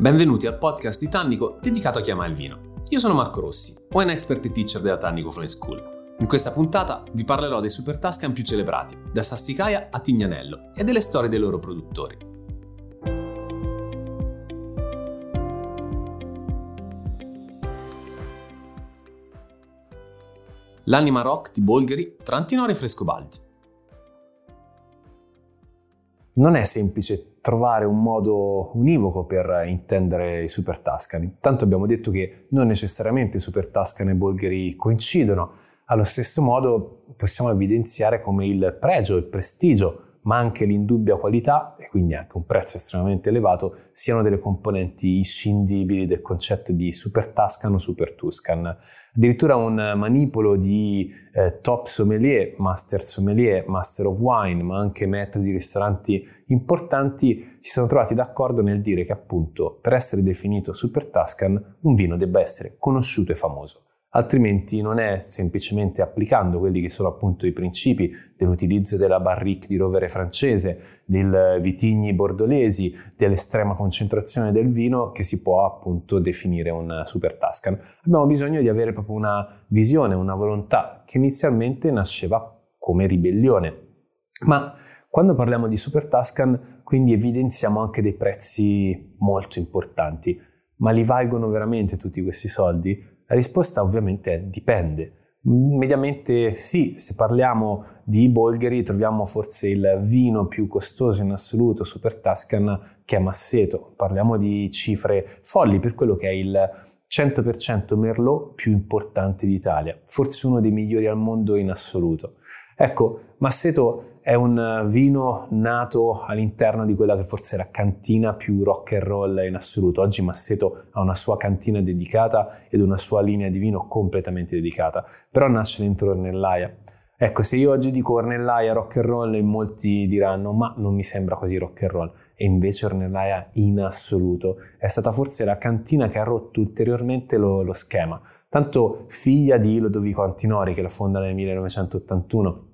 Benvenuti al podcast di Tannico dedicato a chi ama il vino. Io sono Marco Rossi, un expert teacher della Tannico Flowing School. In questa puntata vi parlerò dei super Tuscan più celebrati, da Sassicaia a Tignanello, e delle storie dei loro produttori. L'anima rock di Bolgheri tra Antinori e Frescobaldi. Non è semplice trovare un modo univoco per intendere i super Tuscany. Tanto abbiamo detto che non necessariamente i super Tuscany e Bolgheri coincidono, allo stesso modo possiamo evidenziare come il pregio, il prestigio ma anche l'indubbia qualità e quindi anche un prezzo estremamente elevato siano delle componenti inscindibili del concetto di super Tuscan o super Tuscan. Addirittura un manipolo di eh, top sommelier, master sommelier, master of wine, ma anche metri di ristoranti importanti si sono trovati d'accordo nel dire che appunto per essere definito super Tuscan un vino debba essere conosciuto e famoso altrimenti non è semplicemente applicando quelli che sono appunto i principi dell'utilizzo della barrique di rovere francese, dei vitigni bordolesi, dell'estrema concentrazione del vino che si può appunto definire un super Tuscan. Abbiamo bisogno di avere proprio una visione, una volontà che inizialmente nasceva come ribellione. Ma quando parliamo di super Tuscan, quindi evidenziamo anche dei prezzi molto importanti. Ma li valgono veramente tutti questi soldi? La risposta ovviamente è dipende. Mediamente sì, se parliamo di Bolgheri troviamo forse il vino più costoso in assoluto, Super Tuscan, che è Masseto. Parliamo di cifre folli per quello che è il 100% Merlot più importante d'Italia, forse uno dei migliori al mondo in assoluto. Ecco, Masseto è un vino nato all'interno di quella che forse è la cantina più rock and roll in assoluto. Oggi Masseto ha una sua cantina dedicata ed una sua linea di vino completamente dedicata, però nasce dentro Ornellaia. Ecco, se io oggi dico Ornellaia rock and roll, molti diranno ma non mi sembra così rock and roll. E invece Ornellaia in assoluto è stata forse la cantina che ha rotto ulteriormente lo, lo schema. Tanto figlia di Lodovico Antinori che la fonda nel 1981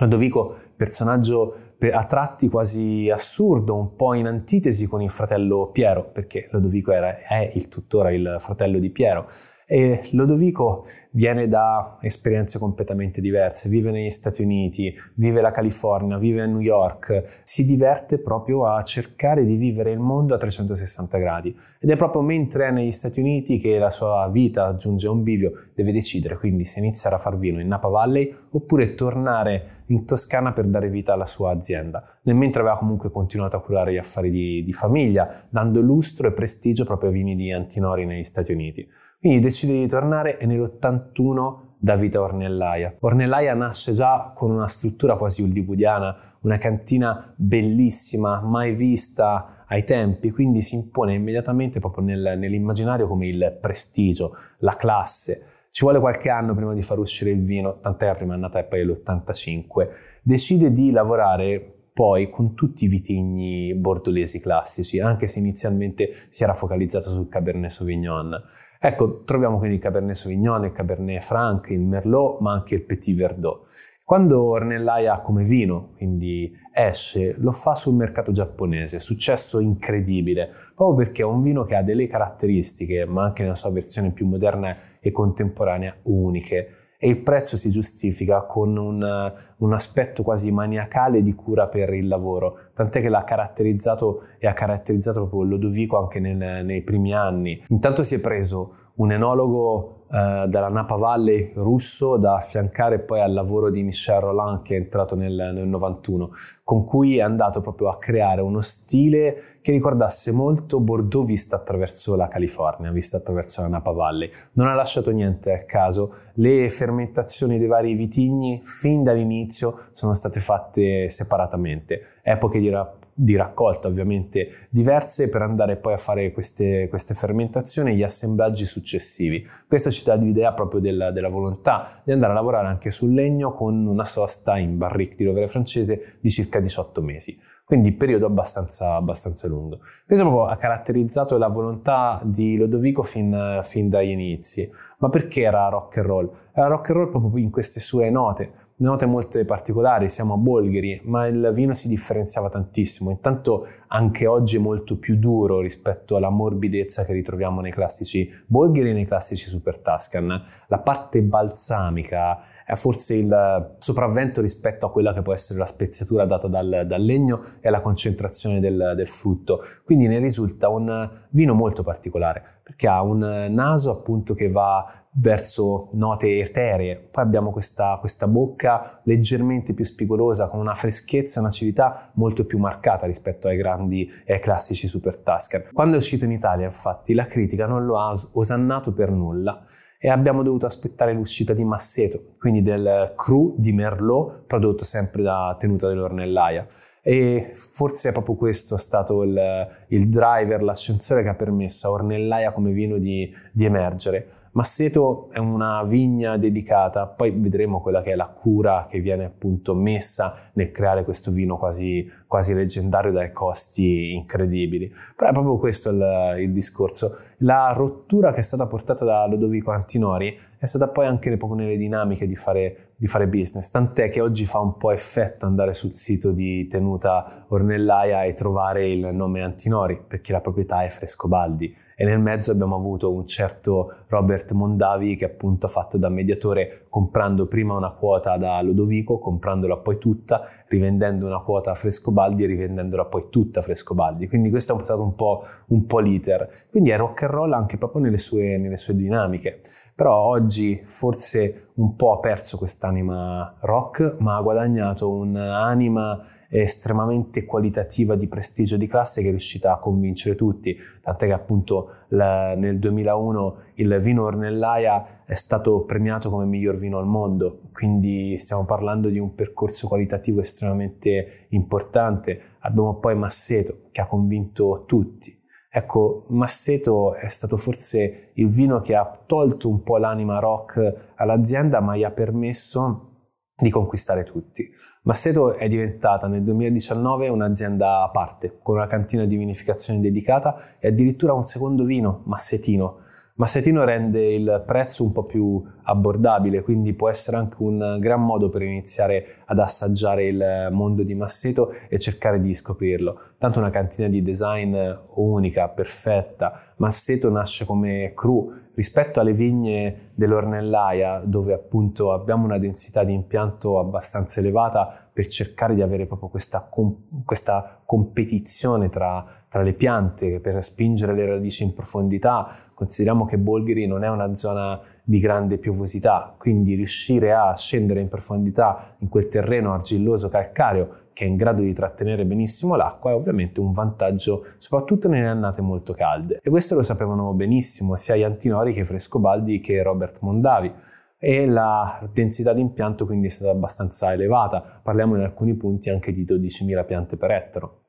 Lodovico, personaggio a tratti quasi assurdo, un po' in antitesi con il fratello Piero, perché Lodovico era, è il tuttora il fratello di Piero, e Lodovico viene da esperienze completamente diverse, vive negli Stati Uniti, vive la California, vive a New York, si diverte proprio a cercare di vivere il mondo a 360 gradi. Ed è proprio mentre è negli Stati Uniti che la sua vita giunge a un bivio, deve decidere quindi se iniziare a far vino in Napa Valley oppure tornare in Toscana per dare vita alla sua azienda, nel mentre aveva comunque continuato a curare gli affari di, di famiglia, dando lustro e prestigio proprio ai vini di Antinori negli Stati Uniti. Quindi decide di tornare e nell'81 dà vita a Ornellaia. Ornellaia nasce già con una struttura quasi hollywoodiana, una cantina bellissima, mai vista ai tempi, quindi si impone immediatamente proprio nel, nell'immaginario come il prestigio, la classe. Ci vuole qualche anno prima di far uscire il vino, tant'è la prima annata è poi l'85. Decide di lavorare poi con tutti i vitigni bordolesi classici, anche se inizialmente si era focalizzato sul Cabernet Sauvignon. Ecco, troviamo quindi il Cabernet Sauvignon, il Cabernet Franc, il Merlot, ma anche il Petit Verdot. Quando Ornellaia come vino, quindi esce, lo fa sul mercato giapponese, successo incredibile, proprio perché è un vino che ha delle caratteristiche, ma anche nella sua versione più moderna e contemporanea, uniche e il prezzo si giustifica con un, un, aspetto quasi maniacale di cura per il lavoro, tant'è che l'ha caratterizzato e ha caratterizzato proprio Lodovico anche nel, nei primi anni. Intanto si è preso un enologo eh, dalla Napa Valley russo da affiancare poi al lavoro di Michel Roland che è entrato nel, nel 91, con cui è andato proprio a creare uno stile che ricordasse molto Bordeaux vista attraverso la California, vista attraverso la Napa Valley. Non ha lasciato niente a caso, le fermentazioni dei vari vitigni fin dall'inizio sono state fatte separatamente, epoche di, ra- di raccolta ovviamente diverse per andare poi a fare queste, queste fermentazioni e gli assemblaggi successivi. Questo ci dà l'idea proprio della, della, volontà di andare a lavorare anche sul legno con una sosta in barrique di rovere francese di circa 18 mesi. Quindi periodo abbastanza, abbastanza lungo. Questo proprio ha caratterizzato la volontà di Lodovico fin, fin dagli inizi. Ma perché era rock and roll? Era rock and roll proprio in queste sue note note molto particolari, siamo a Bolgheri, ma il vino si differenziava tantissimo. Intanto anche oggi è molto più duro rispetto alla morbidezza che ritroviamo nei classici Bolgheri e nei classici Super Tuscan. La parte balsamica è forse il sopravvento rispetto a quella che può essere la speziatura data dal, dal legno e alla concentrazione del, del frutto. Quindi ne risulta un vino molto particolare perché ha un naso appunto che va verso note eteree, poi abbiamo questa, questa bocca leggermente più spigolosa con una freschezza e un'acidità molto più marcata rispetto ai grandi e ai classici Super Tuscan. Quando è uscito in Italia infatti la critica non lo ha osannato per nulla e abbiamo dovuto aspettare l'uscita di Masseto, quindi del cru di Merlot prodotto sempre da Tenuta dell'Ornellaia. E forse è proprio questo stato il, il driver, l'ascensore che ha permesso a Ornellaia come vino di, di emergere. Masseto è una vigna dedicata, poi vedremo quella che è la cura che viene appunto messa nel creare questo vino quasi, quasi leggendario dai costi incredibili. Però è proprio questo il, il discorso. La rottura che è stata portata da Lodovico Antinori è stata poi anche proprio nelle dinamiche di fare, di fare business, tant'è che oggi fa un po' effetto andare sul sito di Tenuta Ornellaia e trovare il nome Antinori, perché la proprietà è Frescobaldi e nel mezzo abbiamo avuto un certo Robert Mondavi che appunto ha fatto da mediatore comprando prima una quota da Lodovico, comprandola poi tutta, rivendendo una quota a Frescobaldi e rivendendola poi tutta a Frescobaldi. Quindi questo è stato un po', un po' l'iter. Quindi è rock and roll anche proprio nelle sue, nelle sue dinamiche. Però oggi forse un po' ha perso quest'anima rock, ma ha guadagnato un'anima estremamente qualitativa di prestigio di classe che è riuscita a convincere tutti, tant'è che appunto la, nel 2001 il vino Ornellaia è stato premiato come miglior vino al mondo, quindi stiamo parlando di un percorso qualitativo estremamente importante. Abbiamo poi Masseto che ha convinto tutti Ecco, Masseto è stato forse il vino che ha tolto un po' l'anima rock all'azienda, ma gli ha permesso di conquistare tutti. Masseto è diventata nel 2019 un'azienda a parte, con una cantina di vinificazione dedicata e addirittura un secondo vino, Massetino, Massetino rende il prezzo un po' più abbordabile, quindi può essere anche un gran modo per iniziare ad assaggiare il mondo di Masseto e cercare di scoprirlo. Tanto una cantina di design unica, perfetta. Masseto nasce come cru rispetto alle vigne dell'Ornellaia, dove appunto abbiamo una densità di impianto abbastanza elevata per cercare di avere proprio questa, com- questa competizione tra, tra, le piante per spingere le radici in profondità. Consideriamo che Bolgheri non è una zona di grande piovosità, quindi riuscire a scendere in profondità in quel terreno argilloso calcareo che è in grado di trattenere benissimo l'acqua è ovviamente un vantaggio soprattutto nelle annate molto calde. E questo lo sapevano benissimo sia gli Antinori che Frescobaldi che Robert Mondavi e la densità di impianto quindi è stata abbastanza elevata, parliamo in alcuni punti anche di 12.000 piante per ettaro.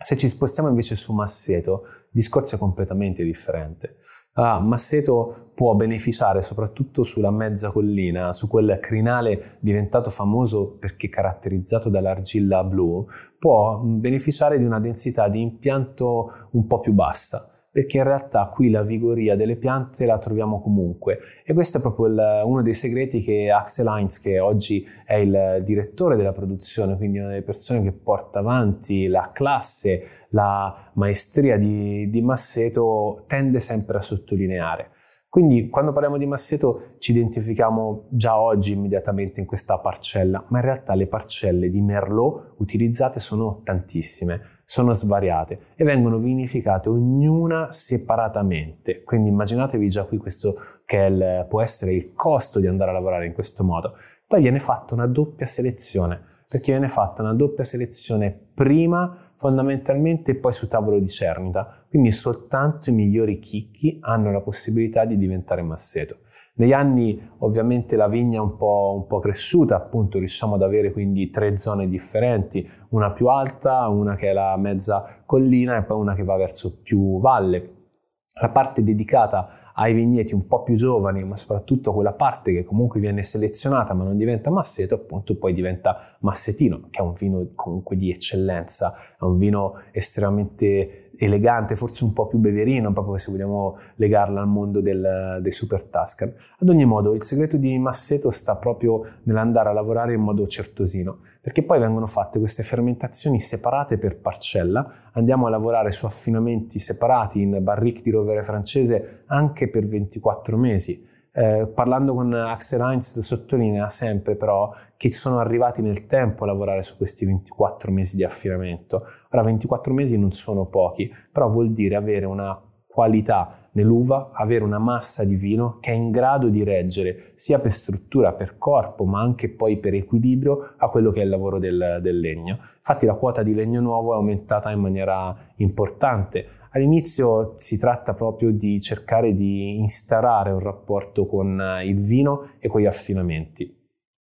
Se ci spostiamo invece su Masseto, il discorso è completamente differente. Ah, Masseto può beneficiare soprattutto sulla mezza collina, su quel crinale diventato famoso perché caratterizzato dall'argilla blu, può beneficiare di una densità di impianto un po' più bassa perché in realtà qui la vigoria delle piante la troviamo comunque e questo è proprio il, uno dei segreti che Axel Heinz, che oggi è il direttore della produzione, quindi una delle persone che porta avanti la classe, la maestria di, di Masseto, tende sempre a sottolineare. Quindi quando parliamo di Masseto ci identifichiamo già oggi immediatamente in questa parcella, ma in realtà le parcelle di Merlot utilizzate sono tantissime, sono svariate e vengono vinificate ognuna separatamente. Quindi immaginatevi già qui questo che il, può essere il costo di andare a lavorare in questo modo. Poi viene fatta una doppia selezione perché viene fatta una doppia selezione prima fondamentalmente e poi su tavolo di cernita, quindi soltanto i migliori chicchi hanno la possibilità di diventare masseto. Negli anni ovviamente la vigna è un po', un po', cresciuta, appunto riusciamo ad avere quindi tre zone differenti, una più alta, una che è la mezza collina e poi una che va verso più valle la parte dedicata ai vigneti un po' più giovani, ma soprattutto quella parte che comunque viene selezionata ma non diventa masseto, appunto poi diventa massetino, che è un vino comunque di eccellenza, è un vino estremamente elegante, forse un po' più beverino, proprio se vogliamo legarla al mondo del, dei super Tuscan. Ad ogni modo, il segreto di Masseto sta proprio nell'andare a lavorare in modo certosino, perché poi vengono fatte queste fermentazioni separate per parcella, andiamo a lavorare su affinamenti separati in barrique di rovere francese anche per 24 mesi eh, parlando con Axel Heinz sottolinea sempre però che sono arrivati nel tempo a lavorare su questi 24 mesi di affinamento. Ora 24 mesi non sono pochi, però vuol dire avere una qualità nell'uva, avere una massa di vino che è in grado di reggere sia per struttura, per corpo, ma anche poi per equilibrio a quello che è il lavoro del, del legno. Infatti la quota di legno nuovo è aumentata in maniera importante. All'inizio si tratta proprio di cercare di instaurare un rapporto con il vino e con gli affinamenti.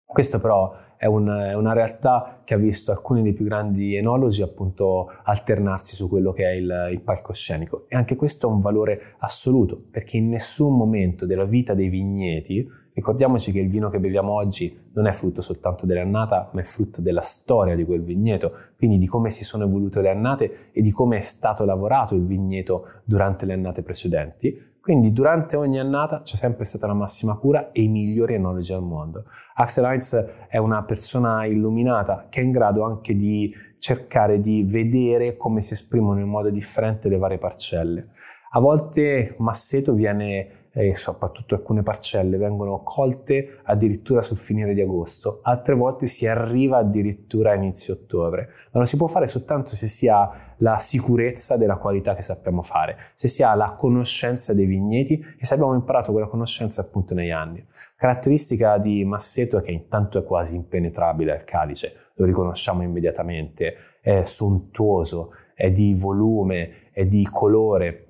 Questo però è, un, è, una realtà che ha visto alcuni dei più grandi enologi appunto alternarsi su quello che è il, il palcoscenico e anche questo ha un valore assoluto perché in nessun momento della vita dei vigneti Ricordiamoci che il vino che beviamo oggi non è frutto soltanto dell'annata, ma è frutto della storia di quel vigneto, quindi di come si sono evolute le annate e di come è stato lavorato il vigneto durante le annate precedenti. Quindi durante ogni annata c'è sempre stata la massima cura e i migliori enologi al mondo. Axel Heinz è una persona illuminata che è in grado anche di cercare di vedere come si esprimono in modo differente le varie parcelle. A volte Masseto viene e soprattutto alcune parcelle vengono colte addirittura sul finire di agosto, altre volte si arriva addirittura a inizio ottobre, ma lo si può fare soltanto se si ha la sicurezza della qualità che sappiamo fare, se si ha la conoscenza dei vigneti e se abbiamo imparato quella conoscenza appunto negli anni. Caratteristica di Masseto è che intanto è quasi impenetrabile al calice, lo riconosciamo immediatamente, è sontuoso, è di volume, è di colore,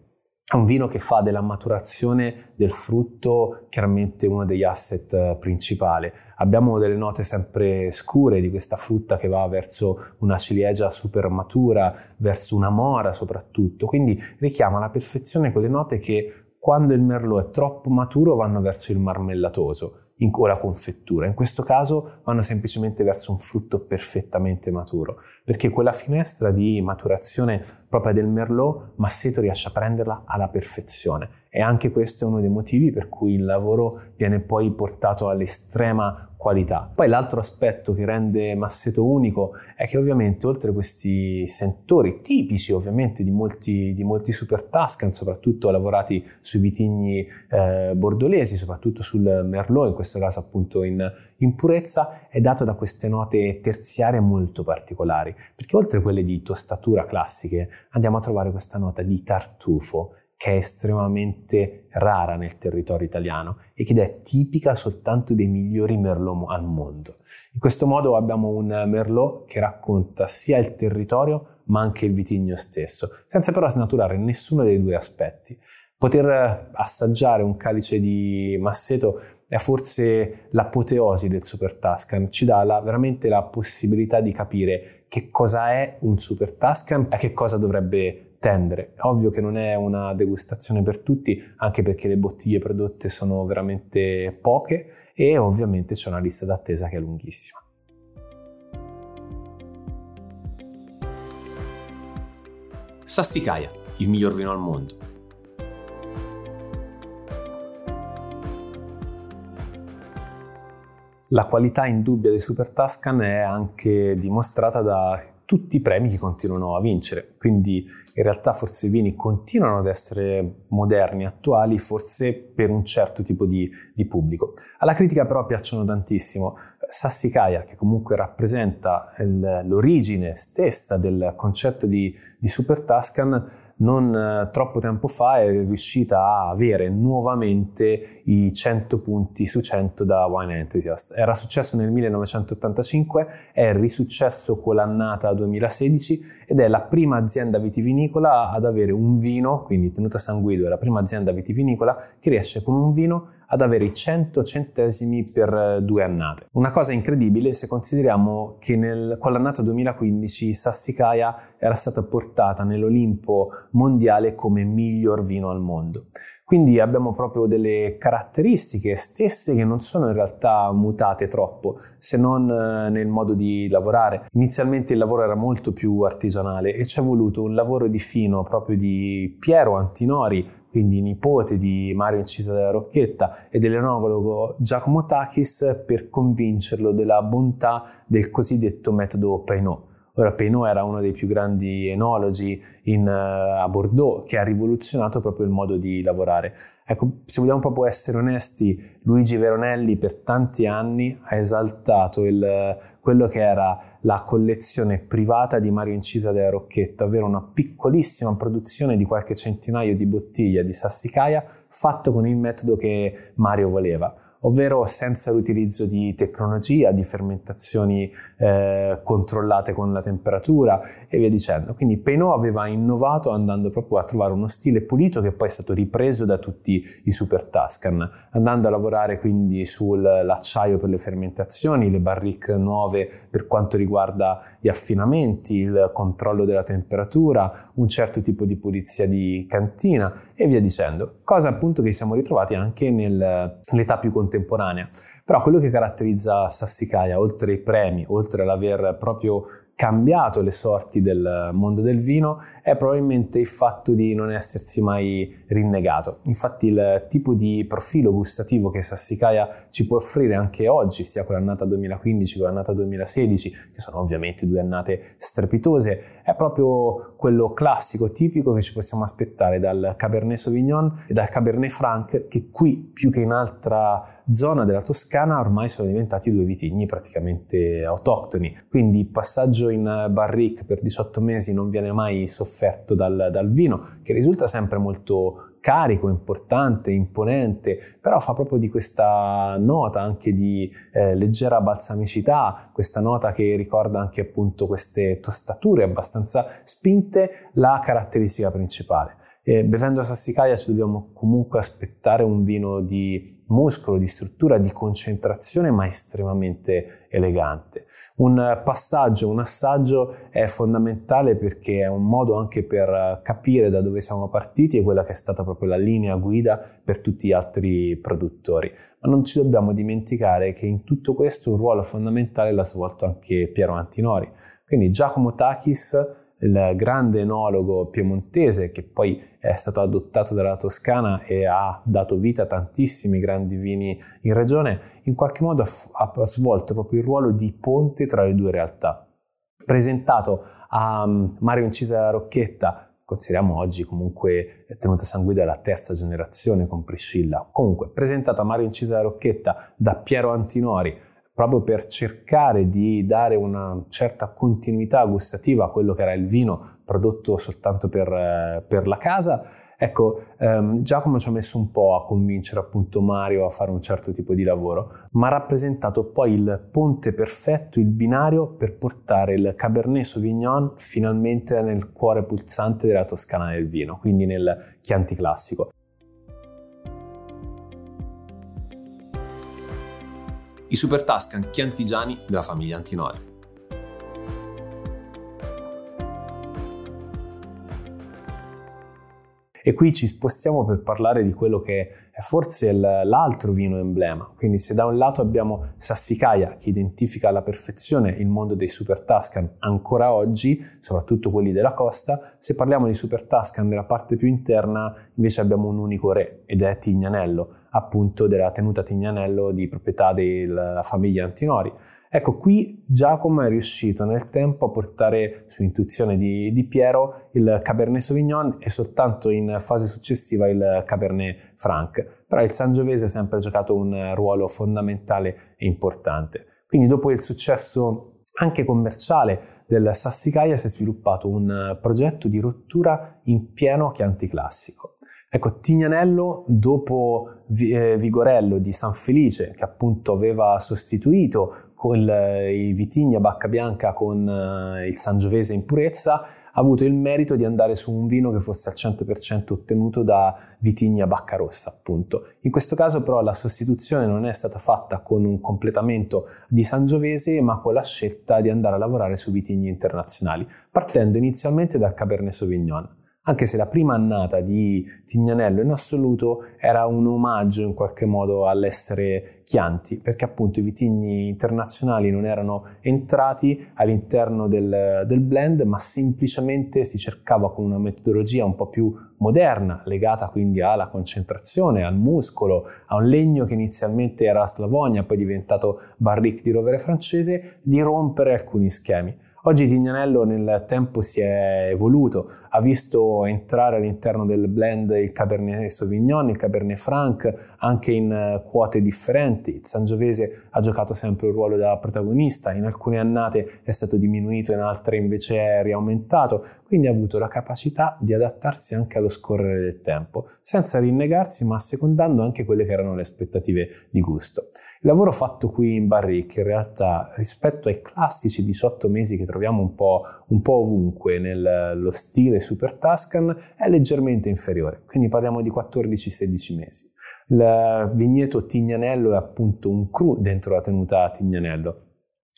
è un vino che fa della maturazione del frutto chiaramente uno degli asset eh, principali. Abbiamo delle note sempre scure di questa frutta che va verso una ciliegia super matura, verso una mora soprattutto, quindi richiama alla perfezione quelle note che quando il merlot è troppo maturo vanno verso il marmellatoso in, o la confettura. In questo caso vanno semplicemente verso un frutto perfettamente maturo, perché quella finestra di maturazione propria del Merlot, Masseto riesce a prenderla alla perfezione. E anche questo è uno dei motivi per cui il lavoro viene poi portato all'estrema qualità. Poi l'altro aspetto che rende Masseto unico è che ovviamente oltre a questi sentori tipici ovviamente di molti, di molti super Tuscan, soprattutto lavorati sui vitigni eh, bordolesi, soprattutto sul Merlot, in questo caso appunto in, in purezza, è dato da queste note terziarie molto particolari, perché oltre a quelle di tostatura classiche andiamo a trovare questa nota di tartufo che è estremamente rara nel territorio italiano e che è tipica soltanto dei migliori Merlot al mondo. In questo modo abbiamo un Merlot che racconta sia il territorio ma anche il vitigno stesso, senza però snaturare nessuno dei due aspetti. Poter assaggiare un calice di masseto è forse l'apoteosi del Super Tuscan, ci dà la, veramente la possibilità di capire che cosa è un Super Tuscan e che cosa dovrebbe tendere. Ovvio che non è una degustazione per tutti, anche perché le bottiglie prodotte sono veramente poche e ovviamente c'è una lista d'attesa che è lunghissima. Sassicaia, il miglior vino al mondo. La qualità indubbia dei Super Tuscan è anche dimostrata da tutti i premi che continuano a vincere. Quindi in realtà forse i vini continuano ad essere moderni, attuali, forse per un certo tipo di, di pubblico. Alla critica però piacciono tantissimo. Sassicaia, che comunque rappresenta l'origine stessa del concetto di, di Super Tuscan, non eh, troppo tempo fa è riuscita a avere nuovamente i 100 punti su 100 da Wine Enthusiast. Era successo nel 1985, è risuccesso con l'annata 2016 ed è la prima azienda vitivinicola ad avere un vino, quindi tenuta San Guido è la prima azienda vitivinicola che riesce con un vino ad avere i 100 centesimi per eh, due annate. Una cosa incredibile se consideriamo che nel, con l'annata 2015 Sassicaia era stata portata nell'Olimpo mondiale come miglior vino al mondo. Quindi abbiamo proprio delle caratteristiche stesse che non sono in realtà mutate troppo, se non eh, nel modo di lavorare. Inizialmente il lavoro era molto più artigianale e ci è voluto un lavoro di fino proprio di Piero Antinori, quindi nipote di Mario Incisa della Rocchetta e dell'enologo Giacomo Takis per convincerlo della bontà del cosiddetto metodo Painot. Ora Penaud era uno dei più grandi enologi in, uh, a Bordeaux che ha rivoluzionato proprio il modo di lavorare. Ecco, se vogliamo proprio essere onesti, Luigi Veronelli per tanti anni ha esaltato il, quello che era la collezione privata di Mario Incisa della Rocchetta, ovvero una piccolissima produzione di qualche centinaio di bottiglie di sassicaia fatto con il metodo che Mario voleva ovvero senza l'utilizzo di tecnologia, di fermentazioni eh, controllate con la temperatura e via dicendo. Quindi Peinot aveva innovato andando proprio a trovare uno stile pulito che poi è stato ripreso da tutti i super Tuscan, andando a lavorare quindi sull'acciaio per le fermentazioni, le barrique nuove per quanto riguarda gli affinamenti, il controllo della temperatura, un certo tipo di pulizia di cantina e via dicendo. Cosa appunto che siamo ritrovati anche nell'età più contemporanea contemporanea. Però quello che caratterizza Sassicaia, oltre ai premi, oltre all'aver proprio cambiato le sorti del mondo del vino è probabilmente il fatto di non essersi mai rinnegato. Infatti il tipo di profilo gustativo che Sassicaia ci può offrire anche oggi, sia con l'annata 2015 che con l'annata 2016, che sono ovviamente due annate strepitose, è proprio quello classico, tipico che ci possiamo aspettare dal Cabernet Sauvignon e dal Cabernet Franc, che qui più che in altra zona della Toscana ormai sono diventati due vitigni praticamente autoctoni. Quindi il passaggio passaggio in barrique per 18 mesi non viene mai sofferto dal, dal vino, che risulta sempre molto carico, importante, imponente, però fa proprio di questa nota anche di eh, leggera balsamicità, questa nota che ricorda anche appunto queste tostature abbastanza spinte, la caratteristica principale. E bevendo Sassicaia ci dobbiamo comunque aspettare un vino di muscolo, di struttura, di concentrazione, ma estremamente elegante. Un passaggio, un assaggio è fondamentale perché è un modo anche per capire da dove siamo partiti e quella che è stata proprio la linea guida per tutti gli altri produttori. Ma non ci dobbiamo dimenticare che in tutto questo un ruolo fondamentale l'ha svolto anche Piero Antinori. Quindi Giacomo Takis il grande enologo piemontese che poi è stato adottato dalla Toscana e ha dato vita a tantissimi grandi vini in regione, in qualche modo ha svolto proprio il ruolo di ponte tra le due realtà. Presentato a mm, Mario Incisa Rocchetta consideriamo oggi comunque tenuta sanguina della terza generazione con Priscilla. Comunque, presentato a Mario Incisa Rocchetta da Piero Antinori, proprio per cercare di dare una certa continuità gustativa a quello che era il vino prodotto soltanto per, eh, per la casa. Ecco, ehm, Giacomo ci ha messo un po' a convincere appunto Mario a fare un certo tipo di lavoro, ma ha rappresentato poi il ponte perfetto, il binario per portare il Cabernet Sauvignon finalmente nel cuore pulsante della Toscana del vino, quindi nel Chianti classico. I super Tuscan chiantigiani della famiglia Antinori. E qui ci spostiamo per parlare di quello che è forse l'altro vino emblema. Quindi se da un lato abbiamo Sassicaia che identifica alla perfezione il mondo dei Super Tuscan ancora oggi, soprattutto quelli della costa, se parliamo di Super Tuscan della parte più interna invece abbiamo un unico re ed è Tignanello, appunto della tenuta Tignanello di proprietà della famiglia Antinori. Ecco, qui Giacomo è riuscito nel tempo a portare su intuizione di, di, Piero il Cabernet Sauvignon e soltanto in fase successiva il Cabernet Franc. Però il Sangiovese ha sempre giocato un ruolo fondamentale e importante. Quindi dopo il successo anche commerciale del Sassicaia si è sviluppato un progetto di rottura in pieno Chianti classico. Ecco, Tignanello, dopo eh, Vigorello di San Felice, che appunto aveva sostituito con i vitigni a bacca bianca con eh, il Sangiovese in purezza, ha avuto il merito di andare su un vino che fosse al 100% ottenuto da vitigni a bacca rossa, appunto. In questo caso però la sostituzione non è stata fatta con un completamento di Sangiovese, ma con la scelta di andare a lavorare su vitigni internazionali, partendo inizialmente dal Cabernet Sauvignon. Anche se la prima annata di Tignanello in assoluto era un omaggio in qualche modo all'essere Chianti, perché appunto i vitigni internazionali non erano entrati all'interno del, del blend, ma semplicemente si cercava con una metodologia un po' più moderna, legata quindi alla concentrazione, al muscolo, a un legno che inizialmente era Slavonia, poi diventato barrique di rovere francese, di rompere alcuni schemi. Oggi Tignanello nel tempo si è evoluto, ha visto entrare all'interno del blend il Cabernet Sauvignon, il Cabernet Franc, anche in eh, quote differenti. Il Sangiovese ha giocato sempre un ruolo da protagonista, in alcune annate è stato diminuito, in altre invece è riaumentato, quindi ha avuto la capacità di adattarsi anche allo scorrere del tempo, senza rinnegarsi ma assecondando anche quelle che erano le aspettative di gusto. Il lavoro fatto qui in Barrique in realtà rispetto ai classici 18 mesi che troviamo un po', un po ovunque nello stile Super Tuscan è leggermente inferiore, quindi parliamo di 14-16 mesi. Il vigneto Tignanello è appunto un cru dentro la tenuta Tignanello,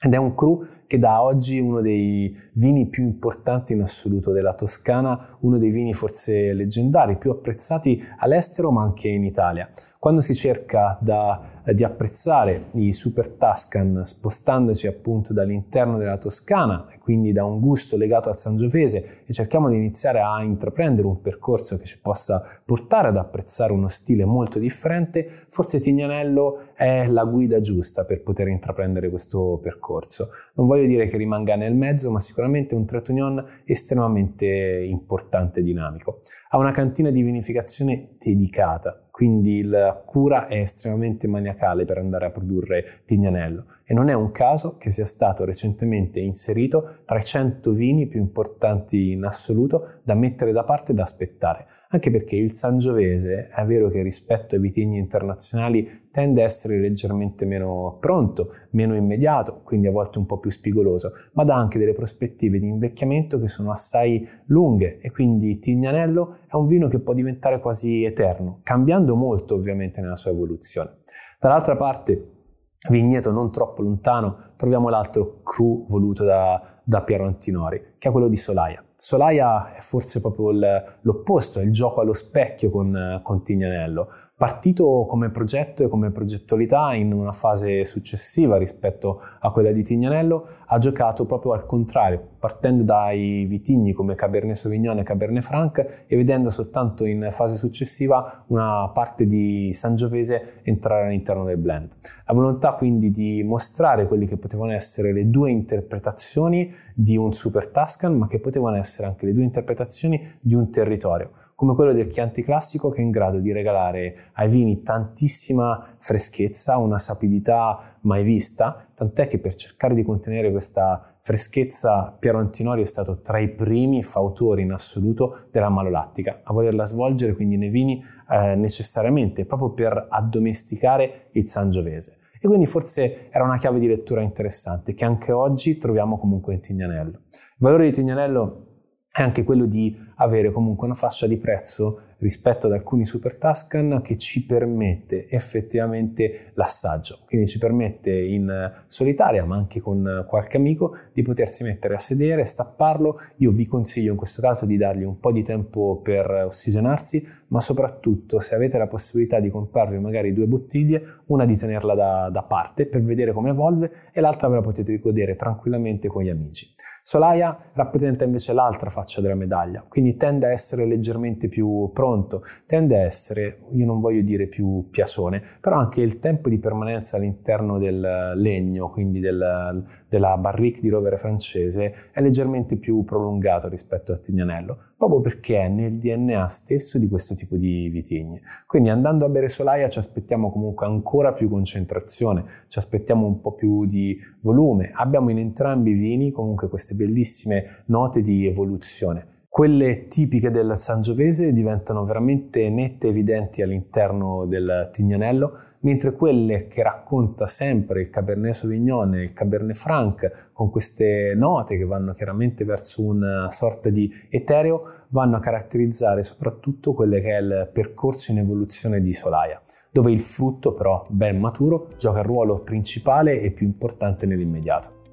ed è un cru che da oggi uno dei vini più importanti in assoluto della Toscana, uno dei vini forse leggendari, più apprezzati all'estero ma anche in Italia. Quando si cerca da, di apprezzare i Super Tuscan spostandoci appunto dall'interno della Toscana e quindi da un gusto legato al Sangiovese e cerchiamo di iniziare a intraprendere un percorso che ci possa portare ad apprezzare uno stile molto differente, forse Tignanello è la guida giusta per poter intraprendere questo percorso. Non voglio dire che rimanga nel mezzo, ma sicuramente un Tretonion estremamente importante e dinamico. Ha una cantina di vinificazione dedicata, quindi la cura è estremamente maniacale per andare a produrre Tignanello. E non è un caso che sia stato recentemente inserito tra i 100 vini più importanti in assoluto da mettere da parte e da aspettare, anche perché il Sangiovese è vero che rispetto ai vitigni internazionali tende a essere leggermente meno pronto, meno immediato, quindi a volte un po' più spigoloso, ma dà anche delle prospettive di invecchiamento che sono assai lunghe. E quindi Tignanello è un vino che può diventare quasi eterno, cambiando molto ovviamente nella sua evoluzione. Dall'altra parte, vigneto non troppo lontano, troviamo l'altro cru voluto da, da Piero Antinori, che è quello di Solaia. Solaia è forse proprio l'opposto, è il gioco allo specchio con, con Tignanello. Partito come progetto e come progettualità in una fase successiva rispetto a quella di Tignanello, ha giocato proprio al contrario, partendo dai vitigni come Cabernet Sauvignon e Cabernet Franc e vedendo soltanto in fase successiva una parte di Sangiovese entrare all'interno del blend. La volontà quindi di mostrare quelli che potevano essere le due interpretazioni di un Super Tuscan, ma che potevano essere anche le due interpretazioni di un territorio, come quello del Chianti classico che è in grado di regalare ai vini tantissima freschezza, una sapidità mai vista, tant'è che per cercare di contenere questa freschezza Piero Antinori è stato tra i primi fautori in assoluto della malolattica, a volerla svolgere quindi nei vini eh, necessariamente proprio per addomesticare il Sangiovese. E quindi forse era una chiave di lettura interessante che anche oggi troviamo comunque in Tignanello. Il valore di Tignanello è anche quello di avere comunque una fascia di prezzo rispetto ad alcuni Super Tuscan che ci permette effettivamente l'assaggio, quindi ci permette in solitaria ma anche con qualche amico di potersi mettere a sedere, stapparlo, io vi consiglio in questo caso di dargli un po' di tempo per ossigenarsi, ma soprattutto se avete la possibilità di comprarvi magari due bottiglie, una di tenerla da, da parte per vedere come evolve e l'altra ve la potete godere tranquillamente con gli amici. Solaia rappresenta invece l'altra faccia della medaglia, quindi tende a essere leggermente più pronto, tende a essere, io non voglio dire più piacione, però anche il tempo di permanenza all'interno del legno, quindi del, della barrique di rovere francese, è leggermente più prolungato rispetto a Tignanello, proprio perché è nel DNA stesso di questo tipo di vitigni. Quindi andando a bere Solaia ci aspettiamo comunque ancora più concentrazione, ci aspettiamo un po' più di volume. Abbiamo in entrambi i vini comunque queste bellissime note di evoluzione. Quelle tipiche del Sangiovese diventano veramente nette e evidenti all'interno del Tignanello, mentre quelle che racconta sempre il Cabernet Sauvignon e il Cabernet Franc, con queste note che vanno chiaramente verso una sorta di etereo, vanno a caratterizzare soprattutto quello che è il percorso in evoluzione di Solaia, dove il frutto però ben maturo gioca il ruolo principale e più importante nell'immediato.